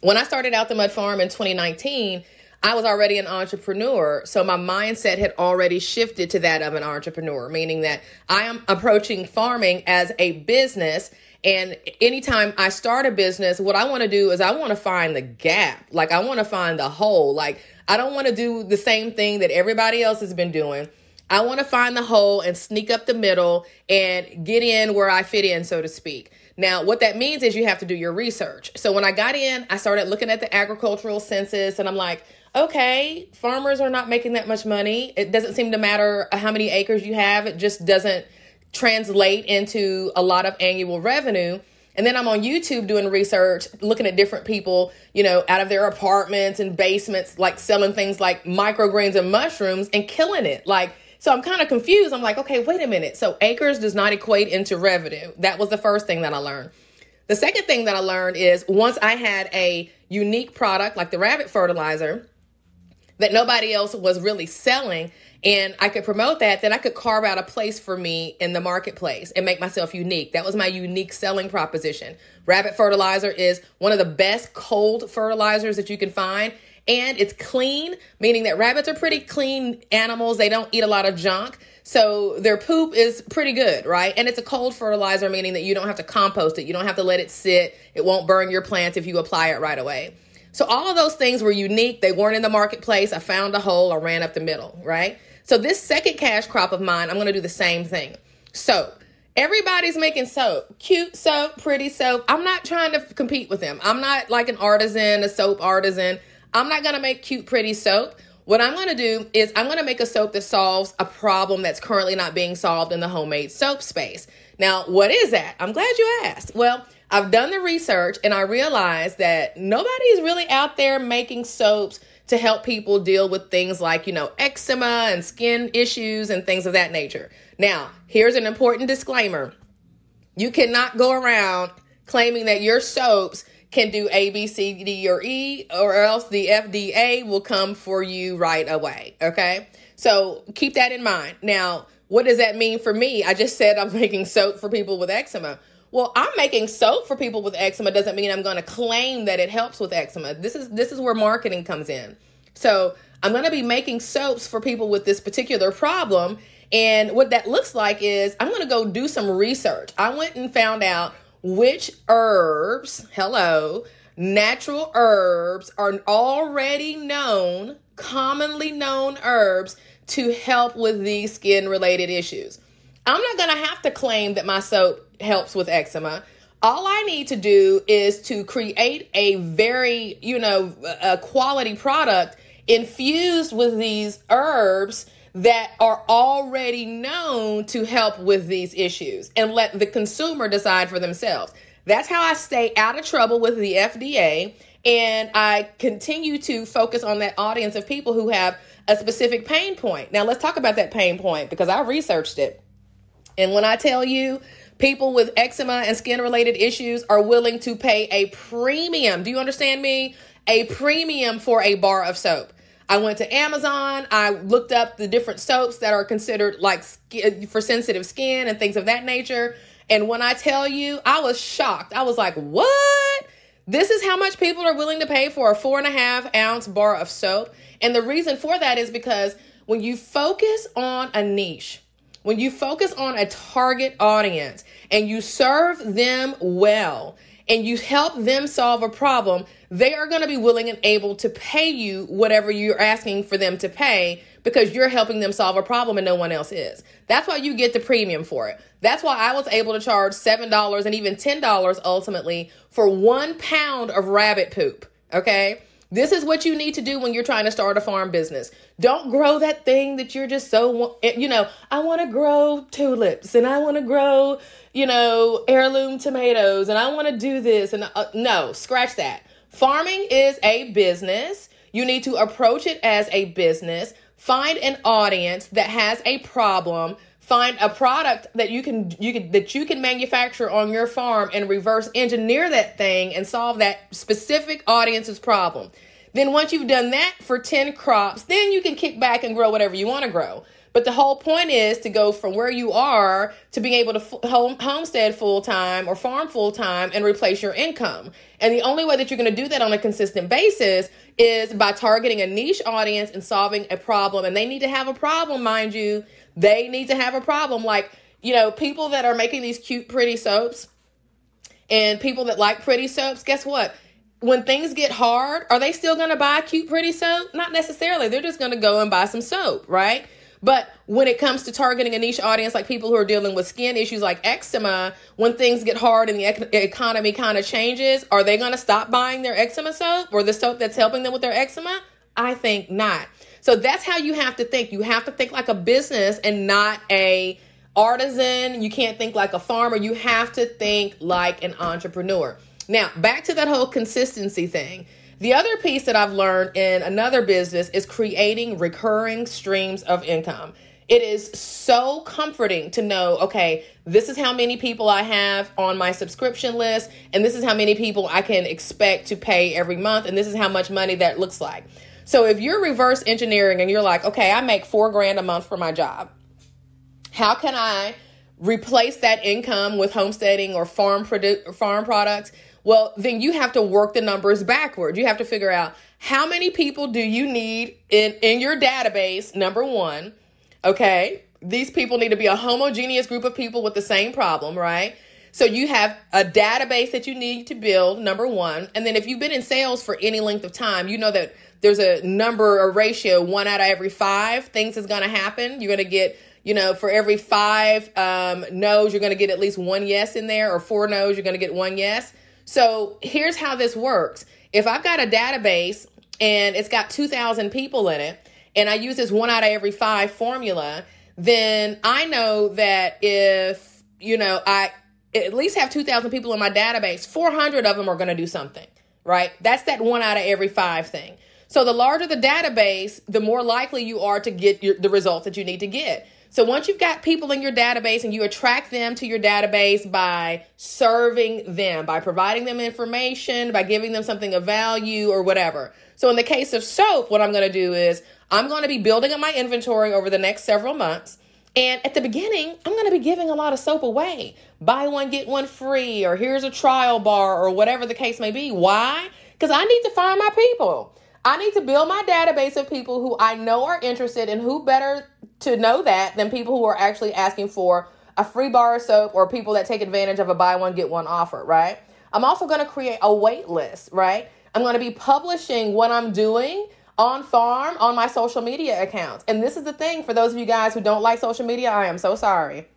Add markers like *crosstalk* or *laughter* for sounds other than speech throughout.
When I started out the Mud Farm in 2019, I was already an entrepreneur. So my mindset had already shifted to that of an entrepreneur, meaning that I am approaching farming as a business. And anytime I start a business, what I want to do is I want to find the gap. Like I want to find the hole. Like I don't want to do the same thing that everybody else has been doing. I want to find the hole and sneak up the middle and get in where I fit in, so to speak. Now, what that means is you have to do your research. So when I got in, I started looking at the agricultural census and I'm like, okay, farmers are not making that much money. It doesn't seem to matter how many acres you have, it just doesn't translate into a lot of annual revenue. And then I'm on YouTube doing research, looking at different people, you know, out of their apartments and basements, like selling things like microgreens and mushrooms and killing it. Like, so I'm kind of confused. I'm like, okay, wait a minute. So acres does not equate into revenue. That was the first thing that I learned. The second thing that I learned is once I had a unique product like the rabbit fertilizer, that nobody else was really selling and I could promote that, then I could carve out a place for me in the marketplace and make myself unique. That was my unique selling proposition. Rabbit fertilizer is one of the best cold fertilizers that you can find. And it's clean, meaning that rabbits are pretty clean animals. They don't eat a lot of junk. So their poop is pretty good, right? And it's a cold fertilizer, meaning that you don't have to compost it. You don't have to let it sit. It won't burn your plants if you apply it right away. So all of those things were unique. They weren't in the marketplace. I found a hole. I ran up the middle, right? So this second cash crop of mine, I'm going to do the same thing. So Everybody's making soap. Cute soap, pretty soap. I'm not trying to compete with them. I'm not like an artisan, a soap artisan. I'm not to make cute, pretty soap. What I'm to do is I'm to make a soap that solves a problem that's currently not being solved in the homemade soap space. Now, what is that? I'm glad you asked. Well, I've done the research and I realized that nobody is really out there making soaps to help people deal with things like, you know, eczema and skin issues and things of that nature. Now, here's an important disclaimer you cannot go around claiming that your soaps can do A, B, C, D, or E, or else the FDA will come for you right away. Okay. So keep that in mind. Now, what does that mean for me? I just said I'm *laughs* making soap for people with eczema. Well, I'm making soap for people with eczema doesn't mean I'm going to claim that it helps with eczema. This is this is where marketing comes in. So, I'm going to be making soaps for people with this particular problem and what that looks like is I'm going to go do some research. I went and found out which herbs, hello, natural herbs are already known, commonly known herbs to help with these skin related issues. I'm not going to have to claim that my soap helps with eczema. All I need to do is to create a very, you know, a quality product infused with these herbs that are already known to help with these issues and let the consumer decide for themselves. That's how I stay out of trouble with the FDA and I continue to focus on that audience of people who have a specific pain point. Now, let's talk about that pain point because I researched it. And when I tell you people with eczema and skin related issues are willing to pay a premium, do you understand me? A premium for a bar of soap. I went to Amazon. I looked up the different soaps that are considered like uh, for sensitive skin and things of that nature. And when I tell you, I was shocked. I was like, what? This is how much people are willing to pay for a four and a half ounce bar of soap. And the reason for that is because when you focus on a niche, when you focus on a target audience and you serve them well and you help them solve a problem, they are going to be willing and able to pay you whatever you're asking for them to pay because you're helping them solve a problem and no one else is. That's why you get the premium for it. That's why I was able to charge $7 and even $10 ultimately for one pound of rabbit poop. Okay. This is what you need to do when you're trying to start a farm business. Don't grow that thing that you're just so, you know, I want to grow tulips and I want to grow, you know, heirloom tomatoes and I want to do this. And uh, no, scratch that. Farming is a business. You need to approach it as a business. Find an audience that has a problem. Find a product that you can you can that you can manufacture on your farm and reverse engineer that thing and solve that specific audience's problem. Then once you've done that for 10 crops, then you can kick back and grow whatever you want to grow. But the whole point is to go from where you are to being able to f- home, homestead full time or farm full time and replace your income. And the only way that you're going to do that on a consistent basis is by targeting a niche audience and solving a problem. And they need to have a problem, mind you. They need to have a problem. Like, you know, people that are making these cute, pretty soaps and people that like pretty soaps, guess what? When things get hard, are they still going to buy cute, pretty soap? Not necessarily. They're just going to go and buy some soap, right? But when it comes to targeting a niche audience like people who are dealing with skin issues like eczema, when things get hard and the ec- economy kind of changes, are they going to stop buying their eczema soap or the soap that's helping them with their eczema? I think not. So that's how you have to think. You have to think like a business and not a artisan. You can't think like a farmer. You have to think like an entrepreneur. Now, back to that whole consistency thing. The other piece that I've learned in another business is creating recurring streams of income. It is so comforting to know, okay, this is how many people I have on my subscription list, and this is how many people I can expect to pay every month, and this is how much money that looks like. So if you're reverse engineering and you're like, okay, I make four grand a month for my job, how can I replace that income with homesteading or farm produ- farm products? Well, then you have to work the numbers backward. You have to figure out how many people do you need in, in your database, number one. Okay. These people need to be a homogeneous group of people with the same problem, right? So you have a database that you need to build, number one. And then if you've been in sales for any length of time, you know that there's a number, a ratio, one out of every five things is going to happen. You're going to get, you know, for every five um, no's, you're going to get at least one yes in there, or four no's, you're going to get one yes. So here's how this works. If I've got a database and it's got 2,000 people in it, and I use this one out of every five formula, then I know that if, you know, I at least have 2,000 people in my database, 400 of them are going to do something, right? That's that one out of every five thing. So the larger the database, the more likely you are to get your, the results that you need to get. So once you've got people in your database and you attract them to your database by serving them, by providing them information, by giving them something of value or whatever. So in the case of soap, what I'm going to do is I'm going to be building up my inventory over the next several months. And at the beginning, I'm going to be giving a lot of soap away. Buy one, get one free, or here's a trial bar, or whatever the case may be. Why? Because I need to find my people. I need to build my database of people who I know are interested, and who better to know that than people who are actually asking for a free bar of soap or people that take advantage of a buy one, get one offer, right? I'm also going to create a wait list, right? I'm going to be publishing what I'm doing on farm on my social media accounts. And this is the thing for those of you guys who don't like social media, I am so sorry.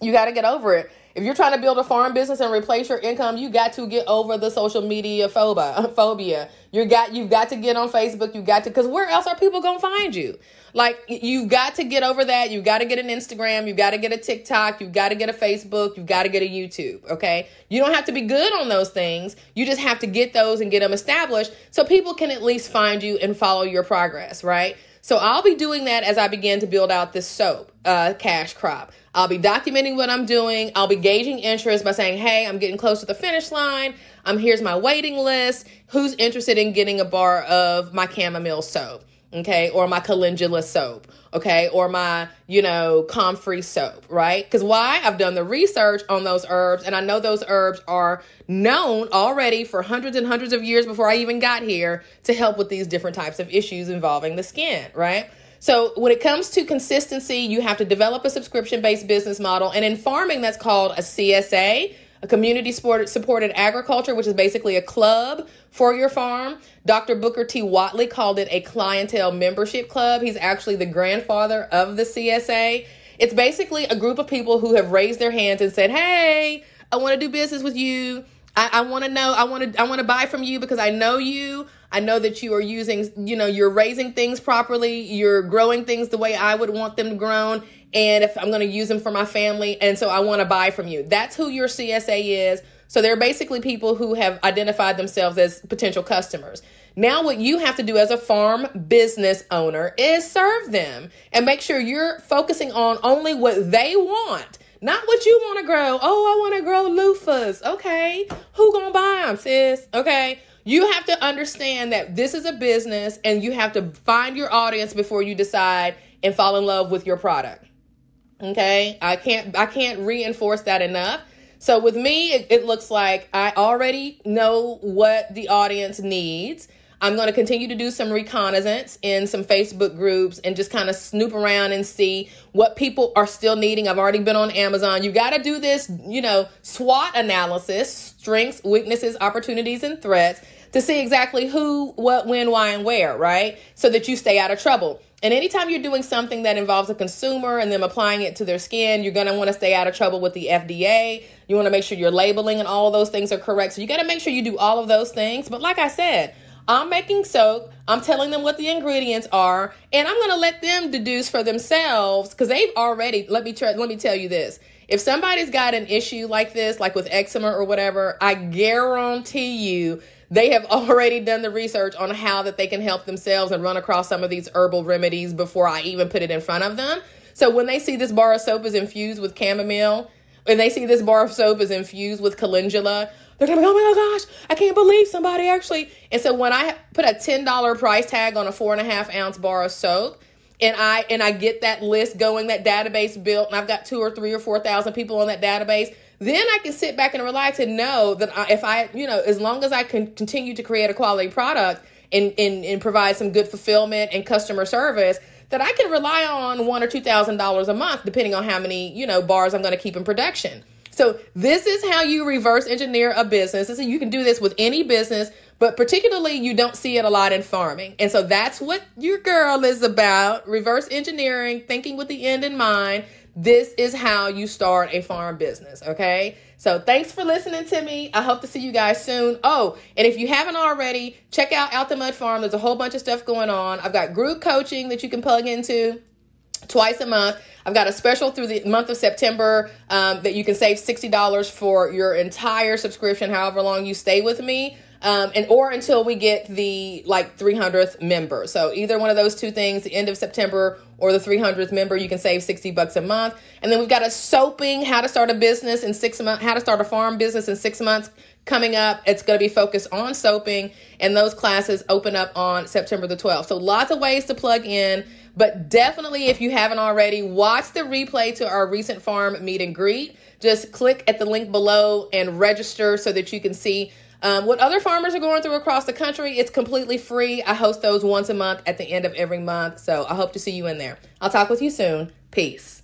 You got to get over it. If you're trying to build a farm business and replace your income, you got to get over the social media phobia. *laughs* Phobia. You got you've got to get on Facebook. You got to because where else are people gonna find you? Like you've got to get over that. You've got to get an Instagram. You've got to get a TikTok. You've got to get a Facebook. You've got to get a YouTube. Okay. You don't have to be good on those things. You just have to get those and get them established so people can at least find you and follow your progress. Right. So I'll be doing that as I begin to build out this soap uh, cash crop. I'll be documenting what I'm doing. I'll be gauging interest by saying, hey, I'm getting close to the finish line. Um, here's my waiting list. Who's interested in getting a bar of my chamomile soap? Okay, or my calendula soap, okay, or my, you know, comfrey soap, right? Because why? I've done the research on those herbs and I know those herbs are known already for hundreds and hundreds of years before I even got here to help with these different types of issues involving the skin, right? So, when it comes to consistency, you have to develop a subscription based business model. And in farming, that's called a CSA, a community supported agriculture, which is basically a club for your farm. Dr. Booker T. Whatley called it a clientele membership club. He's actually the grandfather of the CSA. It's basically a group of people who have raised their hands and said, Hey, I want to do business with you. I, I want to know, I want to, I want to buy from you because I know you. I know that you are using, you know, you're raising things properly. You're growing things the way I would want them grown and if I'm going to use them for my family. And so I want to buy from you. That's who your CSA is. So they're basically people who have identified themselves as potential customers. Now, what you have to do as a farm business owner is serve them and make sure you're focusing on only what they want, not what you want to grow. Oh, I want to grow loofahs. Okay, who gonna buy them, sis? Okay, you have to understand that this is a business and you have to find your audience before you decide and fall in love with your product. Okay? I can't I can't reinforce that enough. So with me, it, it looks like I already know what the audience needs. I'm going to continue to do some reconnaissance in some Facebook groups and just kind of snoop around and see what people are still needing. I've already been on Amazon. You got to do this, you know, SWOT analysis, strengths, weaknesses, opportunities, and threats to see exactly who, what, when, why, and where, right? So that you stay out of trouble. And anytime you're doing something that involves a consumer and them applying it to their skin, you're going to want to stay out of trouble with the FDA. You want to make sure your labeling and all those things are correct. So you got to make sure you do all of those things. But like I said, I'm making soap. I'm telling them what the ingredients are, and I'm going to let them deduce for themselves because they've already. Let me try. Let me tell you this: if somebody's got an issue like this, like with eczema or whatever, I guarantee you they have *laughs* already done the research on how that they can help themselves and run across some of these herbal remedies before I even put it in front of them. So when they see this bar of soap is infused with chamomile, and they see this bar of soap is infused with calendula, they're gonna be, oh my gosh, I can't believe somebody actually. And so when I put a ten dollar price tag on a four and a half ounce bar of soap, and I and I get that list going, that database built, and I've got two or three or four thousand people on that database, then I can sit back and relax and know that if I, you know, as long as I can continue to create a quality product and and, and provide some good fulfillment and customer service, that I can rely on one or two thousand dollars a month, depending on how many you know bars I'm going to keep in production. So this is how you reverse engineer a business. So you can do this with any business, but particularly you don't see it a lot in farming. And so that's what your girl is about. Reverse engineering, thinking with the end in mind. This is how you start a farm business, okay? So thanks for listening to me. I hope to see you guys soon. Oh, and if you haven't already, check out Out the Mud Farm. There's a whole bunch of stuff going on. I've got group coaching that you can plug into twice a month. I've got a special through the month of September um, that you can save $60 for your entire subscription, however long you stay with me. Um, and or until we get the like 300th member. So either one of those two things, the end of September or the 300th member, you can save 60 bucks a month. And then we've got a soaping, how to start a business in six months, how to start a farm business in six months coming up. It's going to be focused on soaping, and those classes open up on September the 12th. So lots of ways to plug in. But definitely, if you haven't already, watch the replay to our recent farm meet and greet. Just click at the link below and register so that you can see um, what other farmers are going through across the country. It's completely free. I host those once a month at the end of every month. So I hope to see you in there. I'll talk with you soon. Peace.